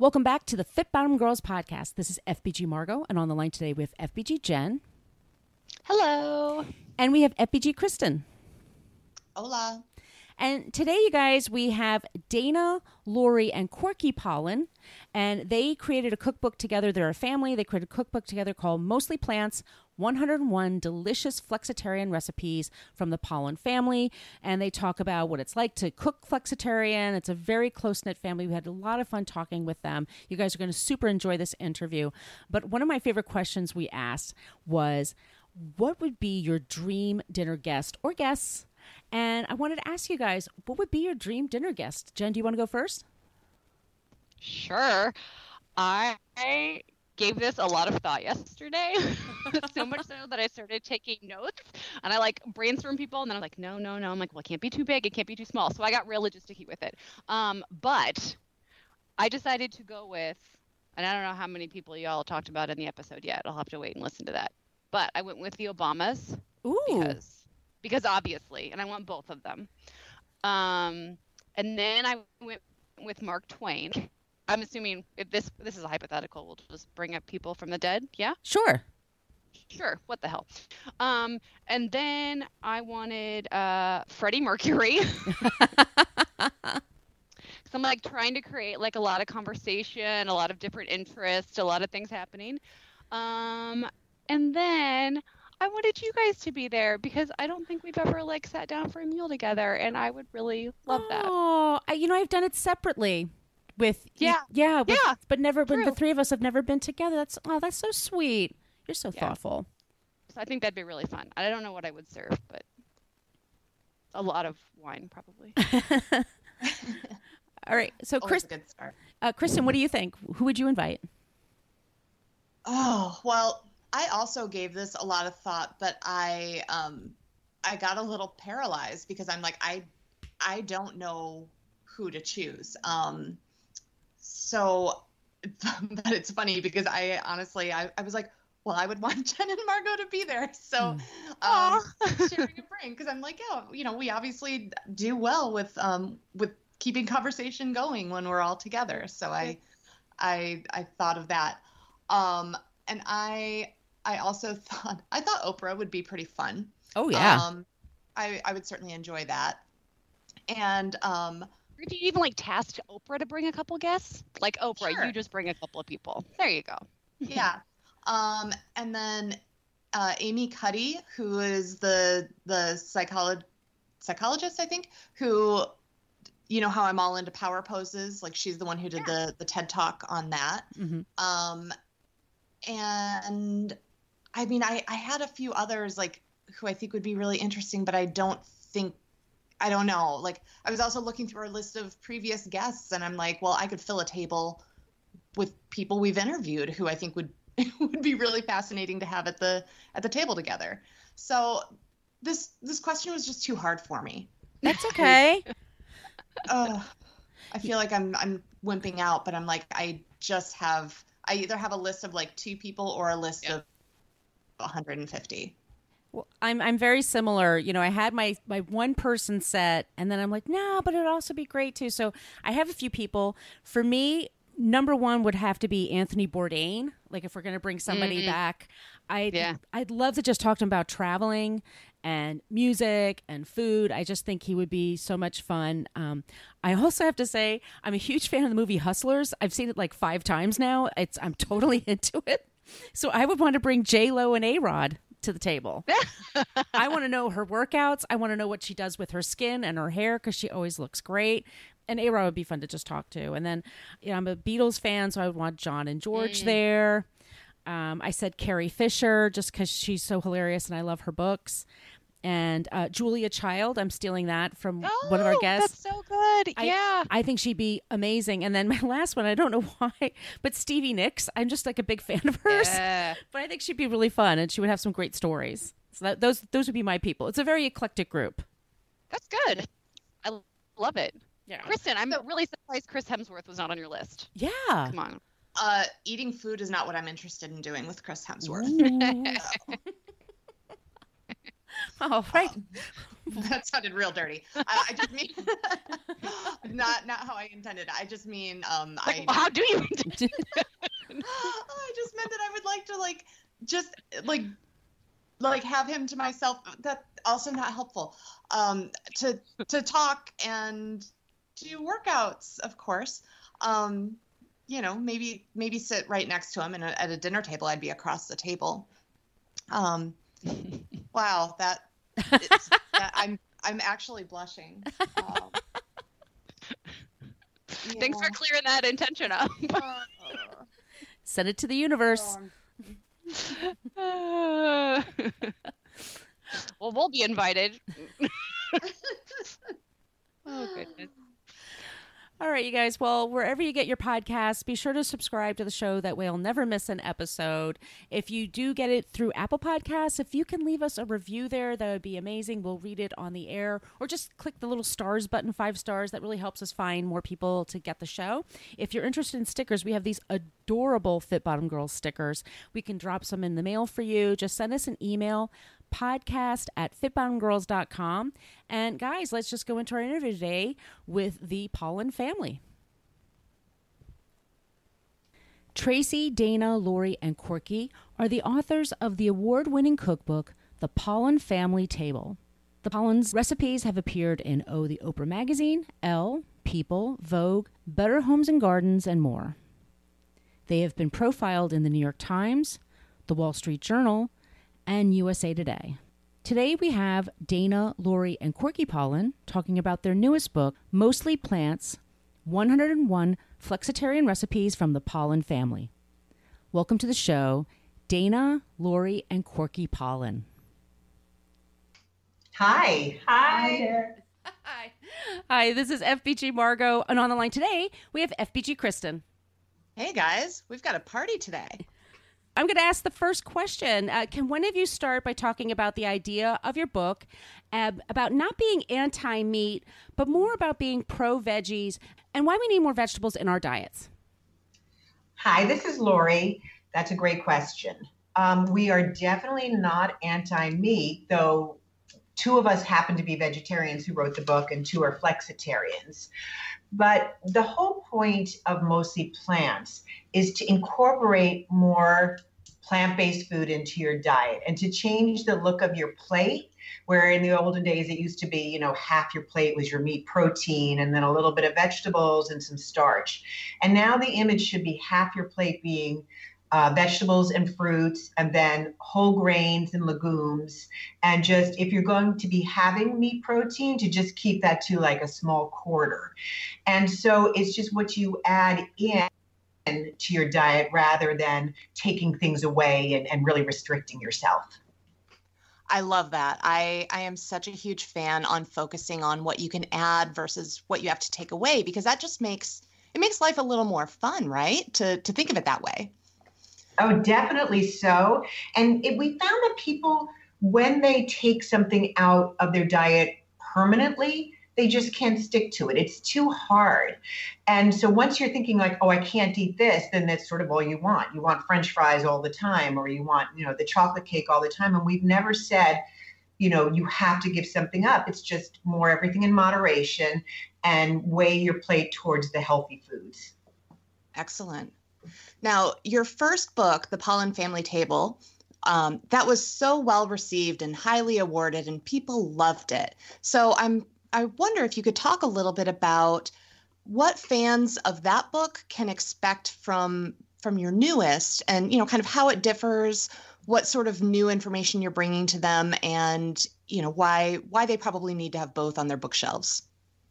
Welcome back to the Fit Bottom Girls podcast. This is FBG Margot, and on the line today with FBG Jen. Hello. And we have FBG Kristen. Hola. And today, you guys, we have Dana, Lori, and Corky Pollan, and they created a cookbook together. They're a family. They created a cookbook together called Mostly Plants 101 Delicious Flexitarian Recipes from the Pollan family. And they talk about what it's like to cook flexitarian. It's a very close knit family. We had a lot of fun talking with them. You guys are going to super enjoy this interview. But one of my favorite questions we asked was, what would be your dream dinner guest or guests and I wanted to ask you guys, what would be your dream dinner guest? Jen, do you want to go first? Sure. I gave this a lot of thought yesterday. so much so that I started taking notes and I like brainstorm people and then I'm like, no, no, no. I'm like, well, it can't be too big, it can't be too small. So I got real logistic with it. Um, but I decided to go with and I don't know how many people y'all talked about in the episode yet. I'll have to wait and listen to that. But I went with the Obamas. Ooh. Because because obviously, and I want both of them. Um, and then I went with Mark Twain. I'm assuming if this this is a hypothetical, we'll just bring up people from the dead. Yeah. Sure. Sure. What the hell? Um, and then I wanted uh, Freddie Mercury. So I'm like trying to create like a lot of conversation, a lot of different interests, a lot of things happening. Um, and then I wanted you guys to be there because I don't think we've ever like sat down for a meal together, and I would really love that. Oh, I, you know, I've done it separately with yeah, yeah, with, yeah, but never. When the three of us have never been together. That's oh, that's so sweet. You're so yeah. thoughtful. So I think that'd be really fun. I don't know what I would serve, but a lot of wine probably. All right, so Chris, uh, Kristen, what do you think? Who would you invite? Oh well, I also gave this a lot of thought, but I um I got a little paralyzed because I'm like I I don't know who to choose. Um so but it's funny because I honestly I, I was like, well, I would want Jen and Margot to be there. So hmm. um sharing a brain because I'm like, yeah, you know, we obviously do well with um with keeping conversation going when we're all together. So I I I thought of that. Um and I I also thought I thought Oprah would be pretty fun. Oh yeah. Um, I I would certainly enjoy that. And um, if you even like task Oprah to bring a couple guests, like Oprah, sure. you just bring a couple of people. There you go. yeah. Um, and then uh, Amy Cuddy, who is the the psychologist psychologist, I think, who you know how I'm all into power poses. Like she's the one who did yeah. the the TED talk on that. Mm-hmm. Um, and I mean, I, I had a few others like who I think would be really interesting, but I don't think I don't know. Like I was also looking through our list of previous guests and I'm like, well, I could fill a table with people we've interviewed who I think would would be really fascinating to have at the at the table together. So this this question was just too hard for me. That's okay. uh, I feel like I'm I'm wimping out, but I'm like I just have I either have a list of like two people or a list yep. of 150. Well, I'm I'm very similar. You know, I had my my one person set, and then I'm like, no, but it'd also be great too. So I have a few people. For me, number one would have to be Anthony Bourdain. Like if we're gonna bring somebody mm-hmm. back, I yeah. I'd love to just talk to him about traveling and music and food. I just think he would be so much fun. Um, I also have to say I'm a huge fan of the movie Hustlers. I've seen it like five times now. It's I'm totally into it. So I would want to bring J Lo and A Rod to the table. I want to know her workouts. I want to know what she does with her skin and her hair because she always looks great. And A Rod would be fun to just talk to. And then, you know, I'm a Beatles fan, so I would want John and George mm. there. Um, I said Carrie Fisher just because she's so hilarious and I love her books. And uh, Julia Child. I'm stealing that from one of our Oh, guests. That's so good. I- yeah. I think she'd be amazing. And then my last one, I don't know why, but Stevie Nicks. I'm just like a big fan of hers. Yeah. But I think she'd be really fun, and she would have some great stories. So that, those those would be my people. It's a very eclectic group. That's good. I love it. Yeah. Kristen, I'm really surprised Chris Hemsworth was not on your list. Yeah. Come on. Uh, eating food is not what I'm interested in doing with Chris Hemsworth. Ooh. oh, right. that sounded real dirty. I, I just mean not not how I intended. I just mean um I Like, how do you? I just meant that I would like to like just like like have him to myself. That also not helpful. Um, to to talk and do workouts, of course. Um, you know, maybe maybe sit right next to him, and at a dinner table, I'd be across the table. Um, wow, that I'm I'm actually blushing. Um, Thanks for clearing that intention up. Send it to the universe. well, we'll be invited. oh goodness. All right, you guys. Well, wherever you get your podcasts, be sure to subscribe to the show. That way, you'll never miss an episode. If you do get it through Apple Podcasts, if you can leave us a review there, that would be amazing. We'll read it on the air, or just click the little stars button, five stars. That really helps us find more people to get the show. If you're interested in stickers, we have these adorable Fit Bottom Girls stickers. We can drop some in the mail for you. Just send us an email podcast at fitbottomgirls.com. And guys, let's just go into our interview today with the Pollan family. Tracy, Dana, Lori, and Corky are the authors of the award winning cookbook, The Pollan Family Table. The Pollan's recipes have appeared in Oh, the Oprah Magazine, Elle, People, Vogue, Better Homes and Gardens, and more. They have been profiled in the New York Times, the Wall Street Journal, and USA Today. Today we have Dana, Lori, and Corky Pollan talking about their newest book, Mostly Plants 101 Flexitarian Recipes from the Pollan Family. Welcome to the show, Dana, Lori, and Corky Pollan. Hi. Hi. Hi. Hi, this is FBG Margot, and on the line today we have FBG Kristen. Hey guys, we've got a party today. I'm going to ask the first question. Uh, can one of you start by talking about the idea of your book, uh, about not being anti meat, but more about being pro veggies, and why we need more vegetables in our diets? Hi, this is Lori. That's a great question. Um, we are definitely not anti meat, though two of us happen to be vegetarians who wrote the book, and two are flexitarians. But the whole point of mostly plants is to incorporate more plant based food into your diet and to change the look of your plate. Where in the olden days it used to be, you know, half your plate was your meat protein and then a little bit of vegetables and some starch. And now the image should be half your plate being uh, vegetables and fruits, and then whole grains and legumes. And just if you're going to be having meat protein, to just keep that to like a small quarter. And so it's just what you add in to your diet rather than taking things away and, and really restricting yourself. I love that. I, I am such a huge fan on focusing on what you can add versus what you have to take away because that just makes it makes life a little more fun, right? To to think of it that way. Oh, definitely so. And it, we found that people, when they take something out of their diet permanently, they just can't stick to it. It's too hard. And so once you're thinking like, oh, I can't eat this, then that's sort of all you want. You want French fries all the time, or you want, you know, the chocolate cake all the time. And we've never said, you know, you have to give something up. It's just more everything in moderation and weigh your plate towards the healthy foods. Excellent. Now, your first book, The Pollan Family Table, um, that was so well received and highly awarded, and people loved it. So I'm I wonder if you could talk a little bit about what fans of that book can expect from from your newest, and you know, kind of how it differs, what sort of new information you're bringing to them, and you know why why they probably need to have both on their bookshelves.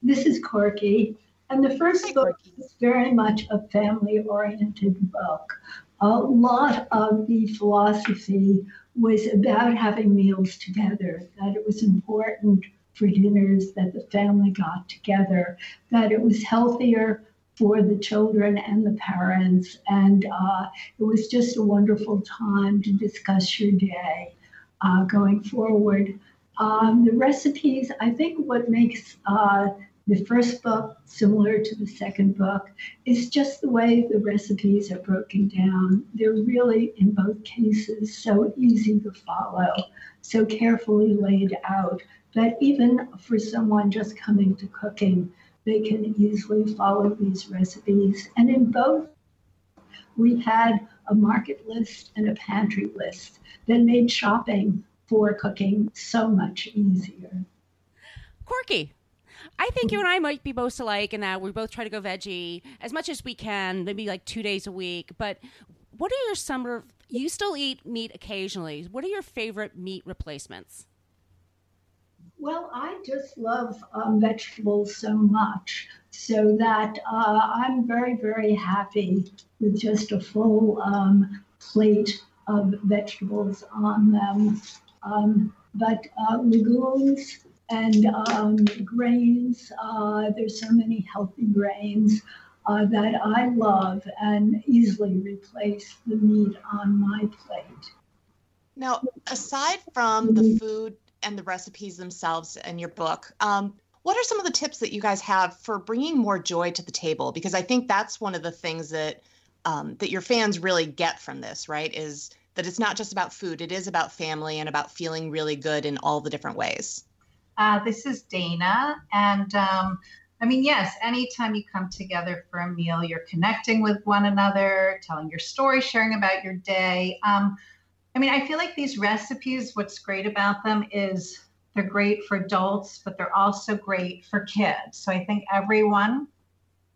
This is Corky. And the first book Corky. is very much a family oriented book. A lot of the philosophy was about having meals together, that it was important for dinners that the family got together, that it was healthier for the children and the parents. And uh, it was just a wonderful time to discuss your day uh, going forward. Um, the recipes, I think what makes uh, the first book similar to the second book is just the way the recipes are broken down. They're really, in both cases, so easy to follow, so carefully laid out that even for someone just coming to cooking, they can easily follow these recipes. And in both, we had a market list and a pantry list that made shopping for cooking so much easier. Corky, I think you and I might be most alike in that we both try to go veggie as much as we can, maybe like two days a week. But what are your summer? You still eat meat occasionally. What are your favorite meat replacements? Well, I just love um, vegetables so much, so that uh, I'm very, very happy with just a full um, plate of vegetables on them. Um, but uh, legumes and um, grains, uh, there's so many healthy grains uh, that I love and easily replace the meat on my plate. Now, aside from the food and the recipes themselves in your book, um, what are some of the tips that you guys have for bringing more joy to the table? Because I think that's one of the things that um, that your fans really get from this, right? Is that it's not just about food; it is about family and about feeling really good in all the different ways. Uh, this is Dana, and um, I mean, yes, anytime you come together for a meal, you're connecting with one another, telling your story, sharing about your day. Um, I mean, I feel like these recipes, what's great about them is they're great for adults, but they're also great for kids. So I think everyone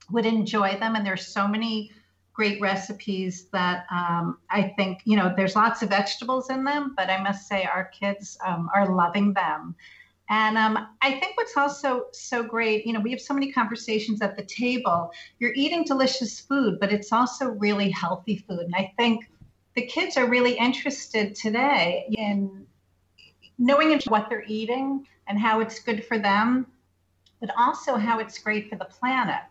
would enjoy them. And there's so many great recipes that um, I think, you know, there's lots of vegetables in them, but I must say our kids um, are loving them. And um, I think what's also so great, you know, we have so many conversations at the table. You're eating delicious food, but it's also really healthy food. And I think the kids are really interested today in knowing what they're eating and how it's good for them, but also how it's great for the planet.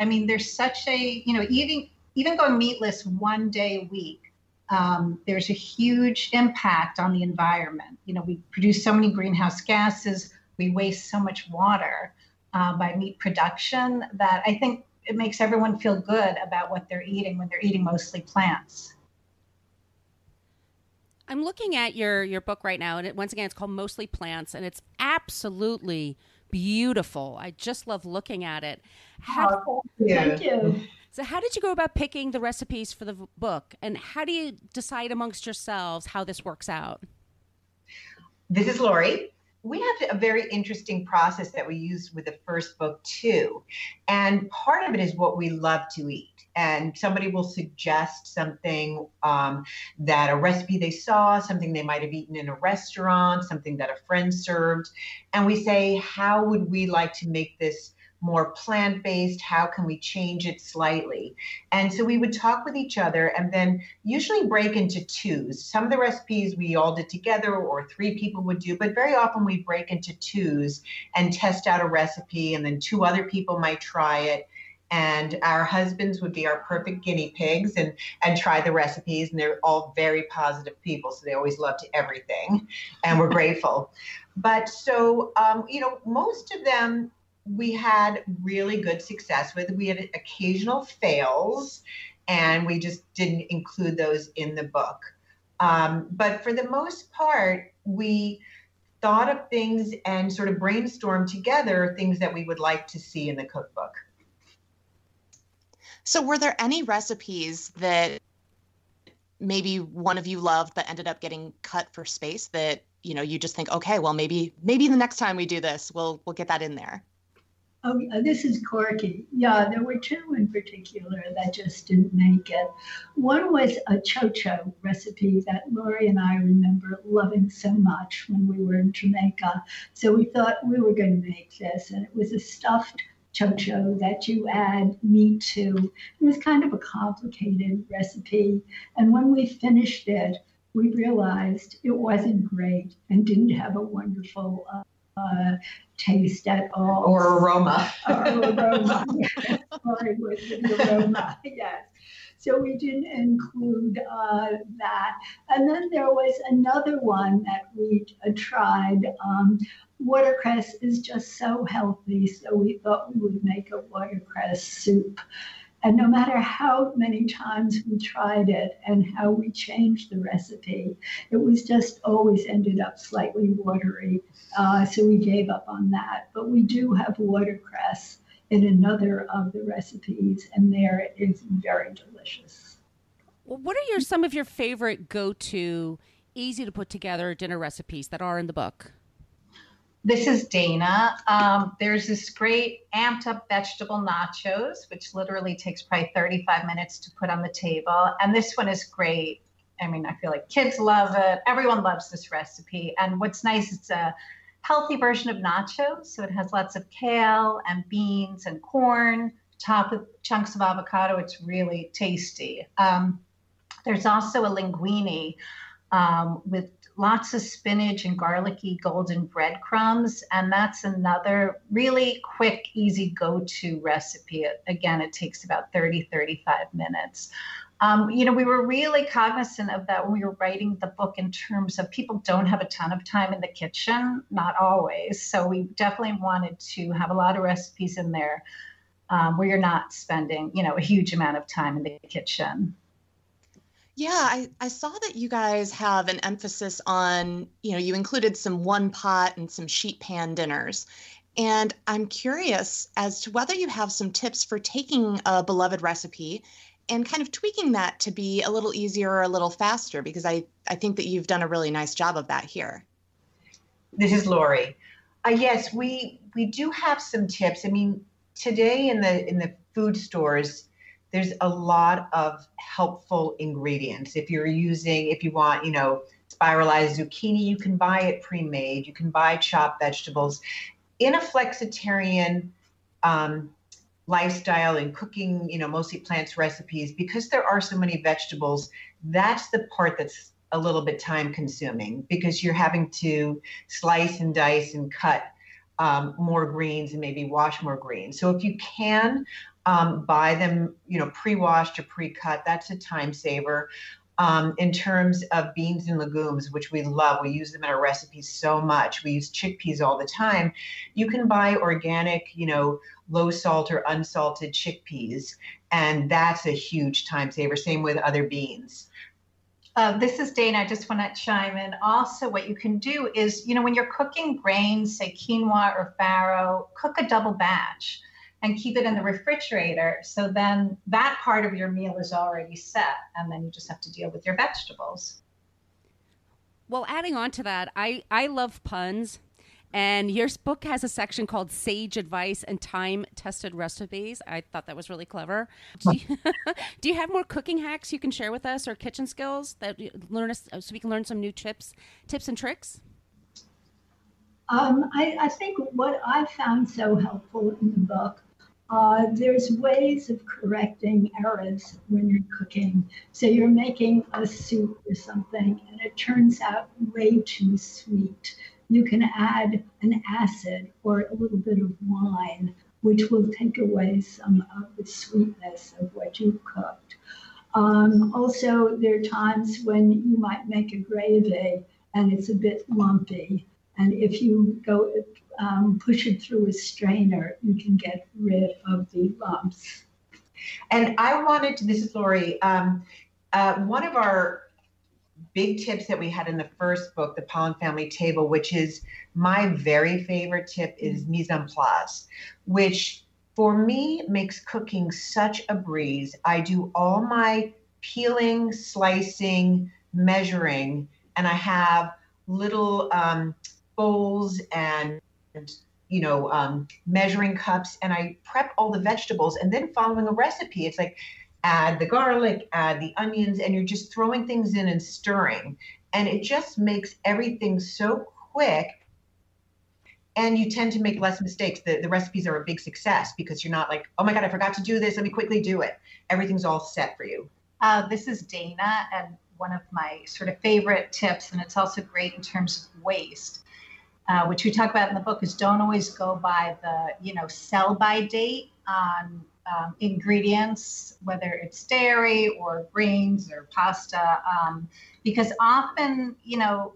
I mean, there's such a, you know, eating, even going meatless one day a week, um, there's a huge impact on the environment. You know, we produce so many greenhouse gases, we waste so much water uh, by meat production that I think it makes everyone feel good about what they're eating when they're eating mostly plants. I'm looking at your your book right now, and it, once again, it's called Mostly Plants, and it's absolutely beautiful. I just love looking at it. How, oh, thank you. So, how did you go about picking the recipes for the book, and how do you decide amongst yourselves how this works out? This is Lori we have a very interesting process that we use with the first book too. And part of it is what we love to eat. And somebody will suggest something um, that a recipe they saw something they might have eaten in a restaurant something that a friend served. And we say how would we like to make this more plant based? How can we change it slightly? And so we would talk with each other and then usually break into twos. Some of the recipes we all did together or three people would do, but very often we break into twos and test out a recipe and then two other people might try it and our husbands would be our perfect guinea pigs and and try the recipes and they're all very positive people so they always loved everything and we're grateful but so um, you know most of them we had really good success with. We had occasional fails, and we just didn't include those in the book. Um, but for the most part, we thought of things and sort of brainstormed together things that we would like to see in the cookbook. So, were there any recipes that maybe one of you loved but ended up getting cut for space that you know you just think, okay, well maybe maybe the next time we do this, we'll we'll get that in there. Oh, this is Corky. Yeah, there were two in particular that just didn't make it. One was a chocho recipe that Lori and I remember loving so much when we were in Jamaica. So we thought we were going to make this, and it was a stuffed chocho that you add meat to. It was kind of a complicated recipe. And when we finished it, we realized it wasn't great and didn't have a wonderful uh, uh, taste at all. Or aroma. or aroma. Sorry, with the aroma, yes. So we didn't include uh, that. And then there was another one that we uh, tried. Um, watercress is just so healthy, so we thought we would make a watercress soup. And no matter how many times we tried it and how we changed the recipe, it was just always ended up slightly watery. Uh, so we gave up on that. But we do have watercress in another of the recipes, and there it is very delicious. What are your some of your favorite go-to, easy to put together dinner recipes that are in the book? This is Dana. Um, there's this great amped up vegetable nachos, which literally takes probably 35 minutes to put on the table. And this one is great. I mean, I feel like kids love it. Everyone loves this recipe. And what's nice, it's a healthy version of nachos. So it has lots of kale and beans and corn, topped with chunks of avocado. It's really tasty. Um, there's also a linguine um, with lots of spinach and garlicky golden breadcrumbs. And that's another really quick, easy go to recipe. Again, it takes about 30, 35 minutes. Um, you know, we were really cognizant of that when we were writing the book in terms of people don't have a ton of time in the kitchen, not always. So we definitely wanted to have a lot of recipes in there um, where you're not spending, you know, a huge amount of time in the kitchen. Yeah, I, I saw that you guys have an emphasis on, you know, you included some one pot and some sheet pan dinners. And I'm curious as to whether you have some tips for taking a beloved recipe and kind of tweaking that to be a little easier or a little faster, because I, I think that you've done a really nice job of that here. This is Lori. Uh, yes, we we do have some tips. I mean, today in the in the food stores, there's a lot of helpful ingredients. If you're using, if you want, you know, spiralized zucchini, you can buy it pre-made. You can buy chopped vegetables. In a flexitarian um, lifestyle and cooking, you know, mostly plants recipes, because there are so many vegetables, that's the part that's a little bit time consuming because you're having to slice and dice and cut um, more greens and maybe wash more greens. So if you can, um, buy them, you know, pre-washed or pre-cut. That's a time saver. Um, in terms of beans and legumes, which we love, we use them in our recipes so much. We use chickpeas all the time. You can buy organic, you know, low salt or unsalted chickpeas, and that's a huge time saver. Same with other beans. Uh, this is Dana. I just want to chime in. Also, what you can do is, you know, when you're cooking grains, say quinoa or farro, cook a double batch and keep it in the refrigerator. So then that part of your meal is already set, and then you just have to deal with your vegetables. Well, adding on to that, I, I love puns. And your book has a section called Sage Advice and Time Tested Recipes. I thought that was really clever. Do you, do you, have more cooking hacks you can share with us or kitchen skills that learn us so we can learn some new tips, tips and tricks? Um, I, I, think what I found so helpful in the book uh, there's ways of correcting errors when you're cooking. So you're making a soup or something and it turns out way too sweet. You can add an acid or a little bit of wine, which will take away some of the sweetness of what you've cooked. Um, also, there are times when you might make a gravy and it's a bit lumpy. And if you go um, push it through a strainer, you can get rid of the lumps. And I wanted to, this is Lori, um, uh, one of our big tips that we had in the first book, The Pollan Family Table, which is my very favorite tip, is mise en place, which for me makes cooking such a breeze. I do all my peeling, slicing, measuring, and I have little um, bowls and you know um, measuring cups and i prep all the vegetables and then following a recipe it's like add the garlic add the onions and you're just throwing things in and stirring. And it just makes everything so quick and you tend to make less mistakes. The, the recipes are a big success because you're not like oh my god i forgot to do this let me quickly do it. Everything's all set for you. Uh, this is dana and one of my sort of favorite tips, and it's also great in terms of waste, uh, which we talk about in the book, is don't always go by the you know sell by date on um, ingredients, whether it's dairy or grains or pasta, um, because often you know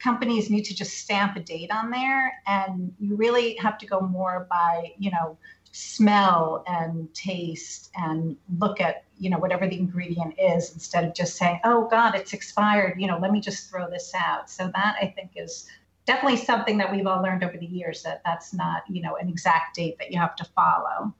companies need to just stamp a date on there, and you really have to go more by you know smell and taste and look at you know whatever the ingredient is instead of just saying oh god it's expired you know let me just throw this out. So that i think is definitely something that we've all learned over the years that that's not you know an exact date that you have to follow.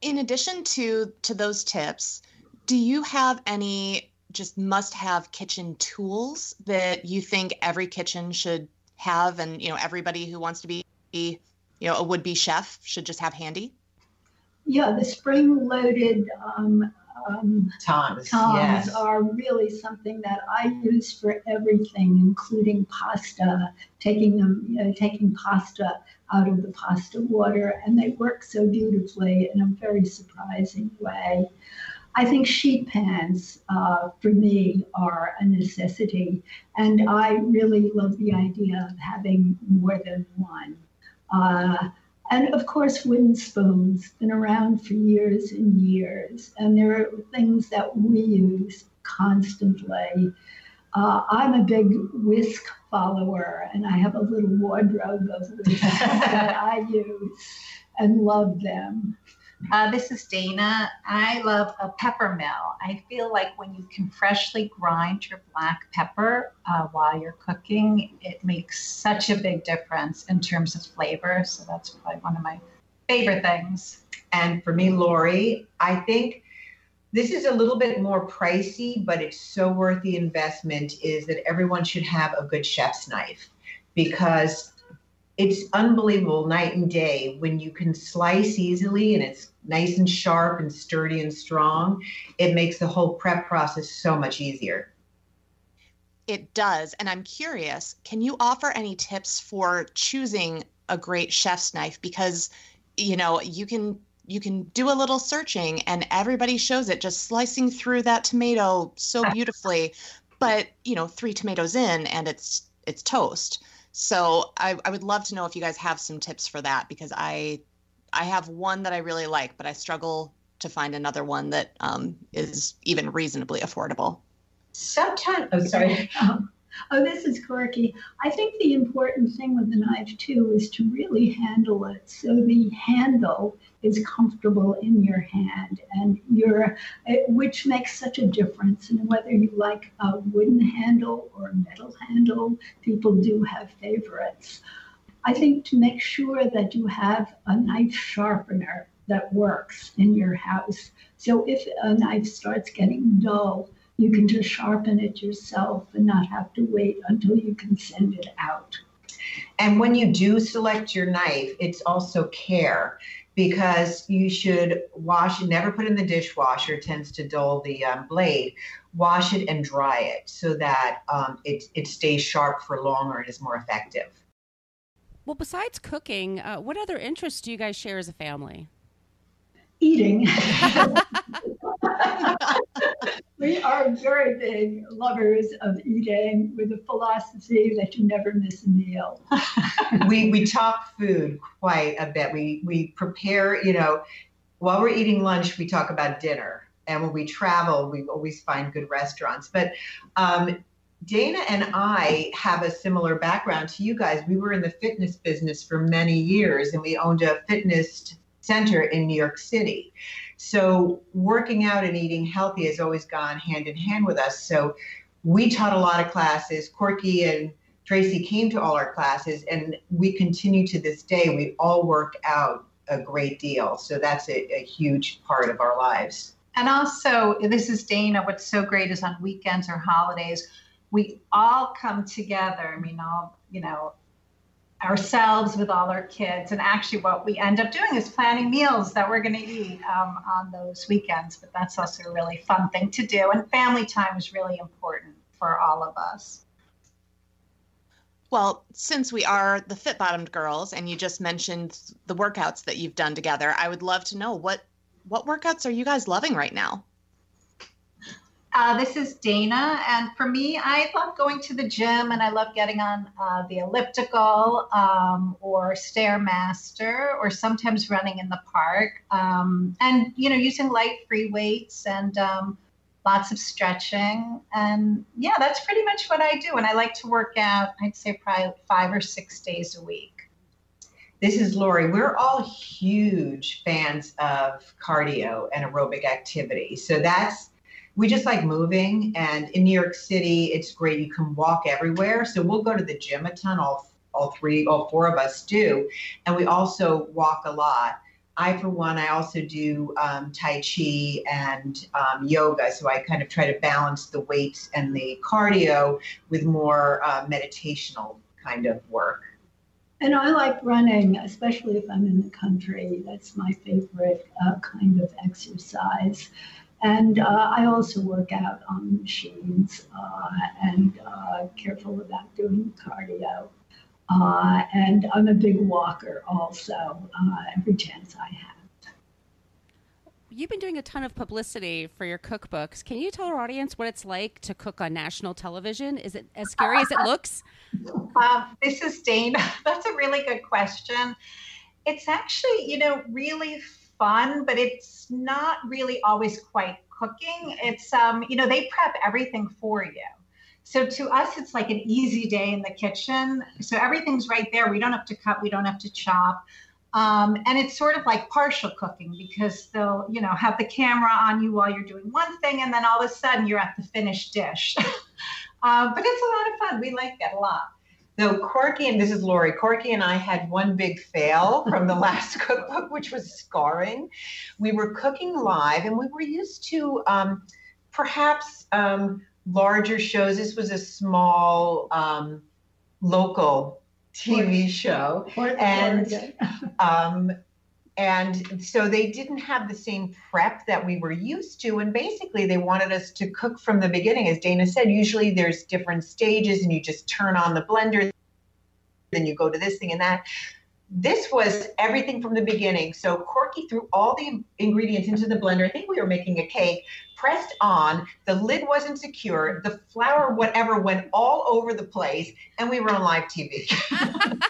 In addition to to those tips do you have any just must have kitchen tools that you think every kitchen should have and you know everybody who wants to be you know a would-be chef should just have handy? Yeah the spring loaded um, um, Tongs, tongs yes. are really something that I use for everything, including pasta. Taking them, you know, taking pasta out of the pasta water, and they work so beautifully in a very surprising way. I think sheet pans uh, for me are a necessity, and I really love the idea of having more than one. Uh, and of course, wooden spoons, been around for years and years. And there are things that we use constantly. Uh, I'm a big whisk follower, and I have a little wardrobe of whisks that I use and love them. Uh, this is Dana. I love a pepper mill. I feel like when you can freshly grind your black pepper uh, while you're cooking, it makes such a big difference in terms of flavor. So that's probably one of my favorite things. And for me, Lori, I think this is a little bit more pricey, but it's so worth the investment. Is that everyone should have a good chef's knife because it's unbelievable night and day when you can slice easily and it's nice and sharp and sturdy and strong. It makes the whole prep process so much easier. It does. And I'm curious, can you offer any tips for choosing a great chef's knife? Because, you know, you can you can do a little searching and everybody shows it just slicing through that tomato so beautifully. But, you know, three tomatoes in and it's it's toast. So I, I would love to know if you guys have some tips for that because I I have one that I really like, but I struggle to find another one that um, is even reasonably affordable. Sometimes, oh, sorry. Oh, this is Corky. I think the important thing with the knife too is to really handle it so the handle is comfortable in your hand, and your uh, which makes such a difference. And whether you like a wooden handle or a metal handle, people do have favorites. I think to make sure that you have a knife sharpener that works in your house. So if a knife starts getting dull, you can just sharpen it yourself and not have to wait until you can send it out. And when you do select your knife, it's also care because you should wash it, never put it in the dishwasher, it tends to dull the um, blade. Wash it and dry it so that um, it, it stays sharp for longer and is more effective. Well, besides cooking, uh, what other interests do you guys share as a family? Eating. we are very big lovers of eating with a philosophy that you never miss a meal. we we talk food quite a bit. We we prepare, you know, while we're eating lunch, we talk about dinner. And when we travel, we always find good restaurants. But um, Dana and I have a similar background to you guys. We were in the fitness business for many years and we owned a fitness center in New York City. So working out and eating healthy has always gone hand in hand with us. So we taught a lot of classes. Corky and Tracy came to all our classes and we continue to this day. We all work out a great deal. So that's a, a huge part of our lives. And also, this is Dana. What's so great is on weekends or holidays, we all come together. I mean, all, you know, ourselves with all our kids. And actually, what we end up doing is planning meals that we're going to eat um, on those weekends. But that's also a really fun thing to do. And family time is really important for all of us. Well, since we are the fit bottomed girls and you just mentioned the workouts that you've done together, I would love to know what what workouts are you guys loving right now? Uh, this is Dana, and for me, I love going to the gym, and I love getting on uh, the elliptical um, or stairmaster, or sometimes running in the park, um, and you know, using light free weights and um, lots of stretching, and yeah, that's pretty much what I do. And I like to work out. I'd say probably five or six days a week. This is Lori. We're all huge fans of cardio and aerobic activity, so that's we just like moving and in new york city it's great. You can walk everywhere. So we'll go to the gym a ton all all three all four of us do. And we also walk a lot. I for one i also do um, tai chi and um, yoga. So i kind of try to balance the weights and the cardio with more uh, meditational kind of work. And I like running, especially if I'm in the country. That's my favorite uh, kind of exercise. And uh, I also work out on machines uh, and uh, careful about doing cardio. Uh, and I'm a big walker also, uh, every chance I have. You've been doing a ton of publicity for your cookbooks. Can you tell our audience what it's like to cook on national television? Is it as scary as it looks? Um, this is Dana. That's a really good question. It's actually, you know, really fun, but it's not really always quite cooking. It's um, you know, they prep everything for you. So to us, it's like an easy day in the kitchen. So everything's right there. We don't have to cut. We don't have to chop. Um, and it's sort of like partial cooking because they'll, you know, have the camera on you while you're doing one thing, and then all of a sudden you're at the finished dish. uh, but it's a lot of fun. We like it a lot. So Corky and this is Lori. Corky and I had one big fail from the last cookbook, which was scarring. We were cooking live, and we were used to um, perhaps um, larger shows. This was a small um, local TV show, and um, and so they didn't have the same prep that we were used to. And basically they wanted us to cook from the beginning. As dana said usually there's different stages and you just turn on the blender then you go to this thing and that. This was everything from the beginning. So corky threw all the ingredients into the blender. I think we were making a cake pressed on. The lid wasn't secure. The flour whatever went all over the place. And we were on live tv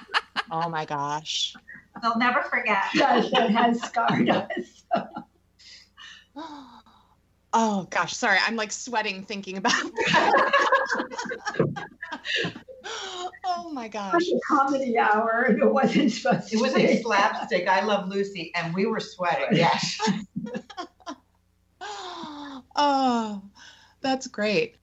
oh my gosh They'll never forget. Yes, that has scarred us. oh gosh, sorry, I'm like sweating thinking about that. oh my gosh. It was a comedy hour and it wasn't supposed to It was a slapstick. I love Lucy, and we were sweating. Yes. oh, that's great.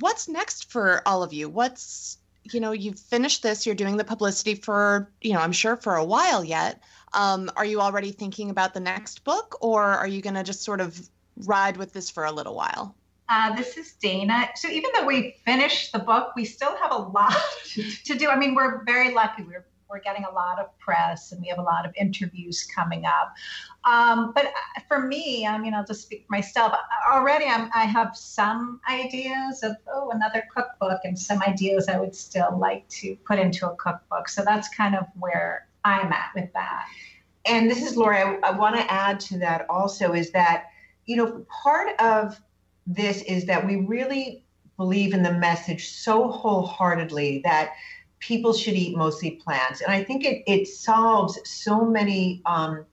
What's next for all of you? What's you know you've finished this you're doing the publicity for you know i'm sure for a while yet um, are you already thinking about the next book or are you going to just sort of ride with this for a little while uh, this is Dana. So even though we finished the book, we still have a lot to do. I mean, we're very lucky. We're we're getting a lot of press and we have a lot of interviews coming up. Um, but uh, for me, I mean, I'll just speak for myself. Already, I'm, I have some ideas of oh another cookbook and some ideas I would still like to put into a cookbook. So that's kind of where I'm at with that. And this is Lori. I, I want to add to that also is that you know part of this is that we really believe in the message so wholeheartedly that people should eat mostly plants. And I think it, it solves so many um,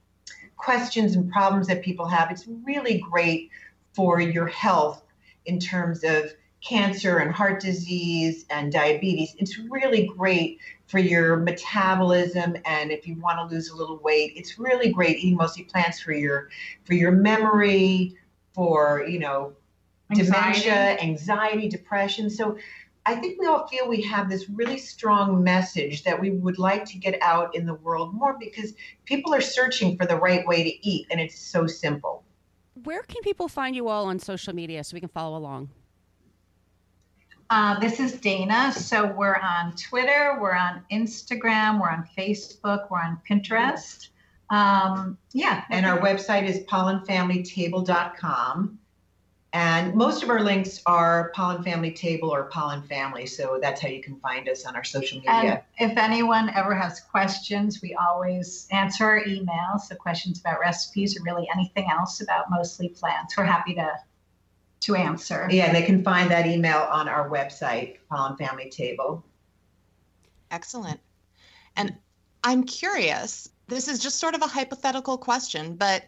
questions and problems that people have. It's really great for your health in terms of cancer and heart disease and diabetes. It's really great for your metabolism and if you want to lose a little weight, it's really great eating mostly plants for your for your memory, for, you know, anxiety. dementia, anxiety, depression. So I think we all feel we have this really strong message that we would like to get out in the world more because people are searching for the right way to eat, and it's so simple. Where can people find you all on social media so we can follow along? Uh, this is Dana. So we're on Twitter, we're on Instagram, we're on Facebook, we're on Pinterest. Um, yeah. And our website is pollanfamilytable.com. And most of our links are Pollan Family Table or Pollan Family. So that's how you can find us on our social media. And if anyone ever has questions, we always answer our emails. So questions about recipes or really anything else about mostly plants. We're happy to to answer. Yeah, they can find that email on our website, Pollan Family Table. Excellent. And I'm curious, this is just sort of a hypothetical question, but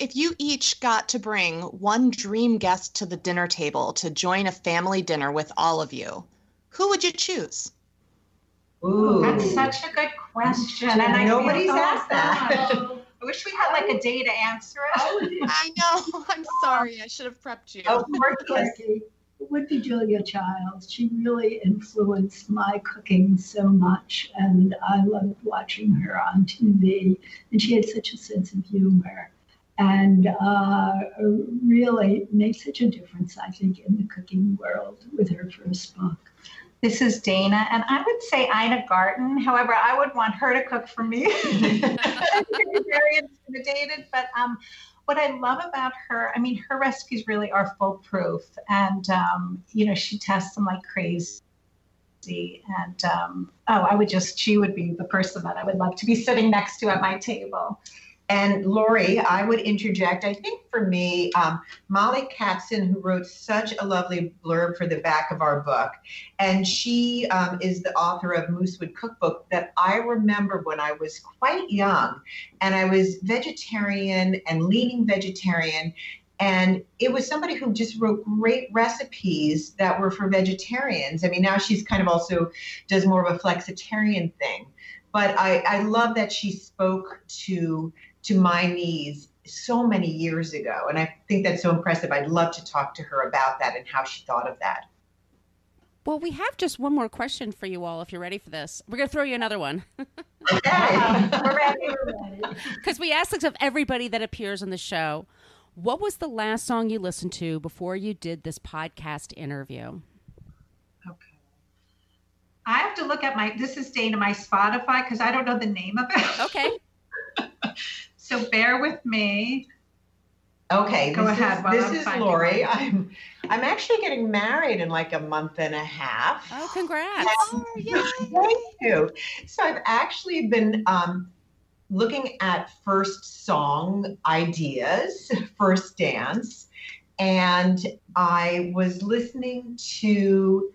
if you each got to bring one dream guest to the dinner table to join a family dinner with all of you, who would you choose? Ooh. That's such a good question. And I Nobody's feel asked that. bad. I wish we had like a day to answer it. Oh, I know. I'm sorry. I should have prepped you. Of course, yes. Becky, it would be Julia Childs. She really influenced my cooking so much, and I loved watching her on TV. And she had such a sense of humor and uh, really made such a difference, I think, in the cooking world with her first book. This is Dana, and I would say Ina Garten. However, I would want her to cook for me. Very intimidated, but um, what I love about her, I mean, her recipes really are foolproof, and um, you know, she tests them like crazy. And um, oh, I would just, she would be the person that I would love to be sitting next to at my table. And Lori, I would interject. I think for me, um, Mollie Katzen, who wrote such a lovely blurb for the back of our book, and she um, is the author of Moosewood Cookbook that I remember when I was quite young, and I was vegetarian and leaning vegetarian. And it was somebody who just wrote great recipes that were for vegetarians. I mean, now she's kind of also does more of a flexitarian thing. But I, I love that she spoke to to my knees so many years ago. And I think that's so impressive. I'd love to talk to her about that and how she thought of that. Well, we have just one more question for you all if you're ready for this. We're going to throw you another one. Okay. We're ready. We're ready. Because we asked this of everybody that appears on the show. What was the last song you listened to before you did this podcast interview? Okay. I have to look at my, this is Dana, my Spotify, because I don't know the name of it. Okay. So bear with me. Okay, Go this ahead is, this I'm is Lori. mine. I'm I'm actually getting married in like a month and a half. Oh, congrats. Thank you. So I've actually been um, looking at first song ideas, first dance, and I was listening to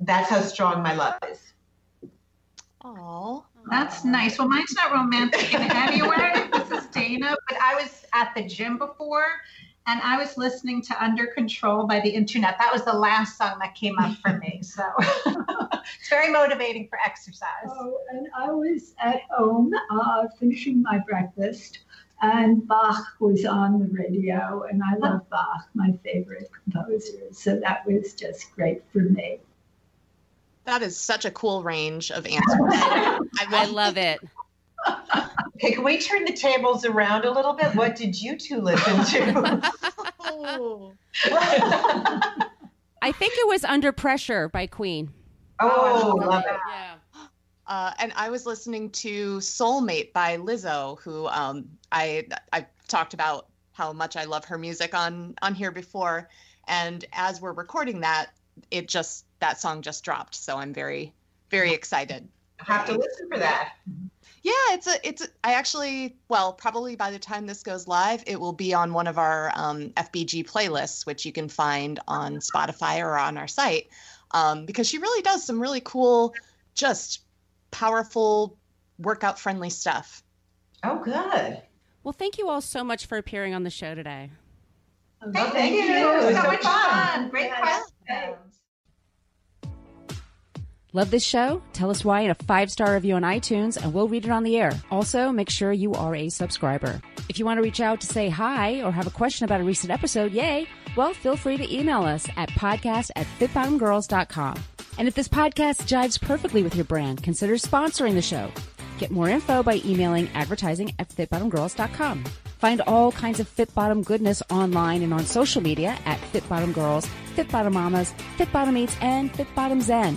"That's How Strong My Love Is." Oh, That's nice. Well, mine's not romantic in any way. This is Dana, but I was at the gym before and I was listening to Under Control by the Internet. That was the last song that came up for me. So it's very motivating for exercise. Oh, and I was at home uh, finishing my breakfast, and Bach was on the radio, and I love Bach, my favorite composer. So that was just great for me. that is such a cool range of answers. I I love love it. Okay, can we turn the tables around a little bit? What did you two listen to? Oh. I think it was Under Pressure by Queen. oh, love it. Yeah. Uh, and I was listening to Soulmate by Lizzo, who um, I I talked about how much I love her music on on here before, and as we're recording that, it just that song just dropped, so I'm very very excited. I Have to listen for that. Yeah, it's a it's a, I actually well probably by the time this goes live, it will be on one of our um, FBG playlists, which you can find on Spotify or on our site, um, because she really does some really cool, just powerful, workout friendly stuff. Oh, good. Well, thank you all so much for appearing on the show today. Hey, thank you. So, It was so much fun. fun. Great Yes. questions. Love this show? Tell us why in a five star review on iTunes and we'll read it on the air. Also, make sure you are a subscriber. If you want to reach out to say hi or have a question about a recent episode, yay, well, feel free to email us at podcast at fitbottomedgirls.com. And if this podcast jives perfectly with your brand, consider sponsoring the show. Get more info by emailing advertising at fitbottomedgirls.com. Find all kinds of Fit Bottomed goodness online and on social media at Fit Bottomed Girls, Fit Bottomed Mamas, Eats, and Fit Bottomed Zen.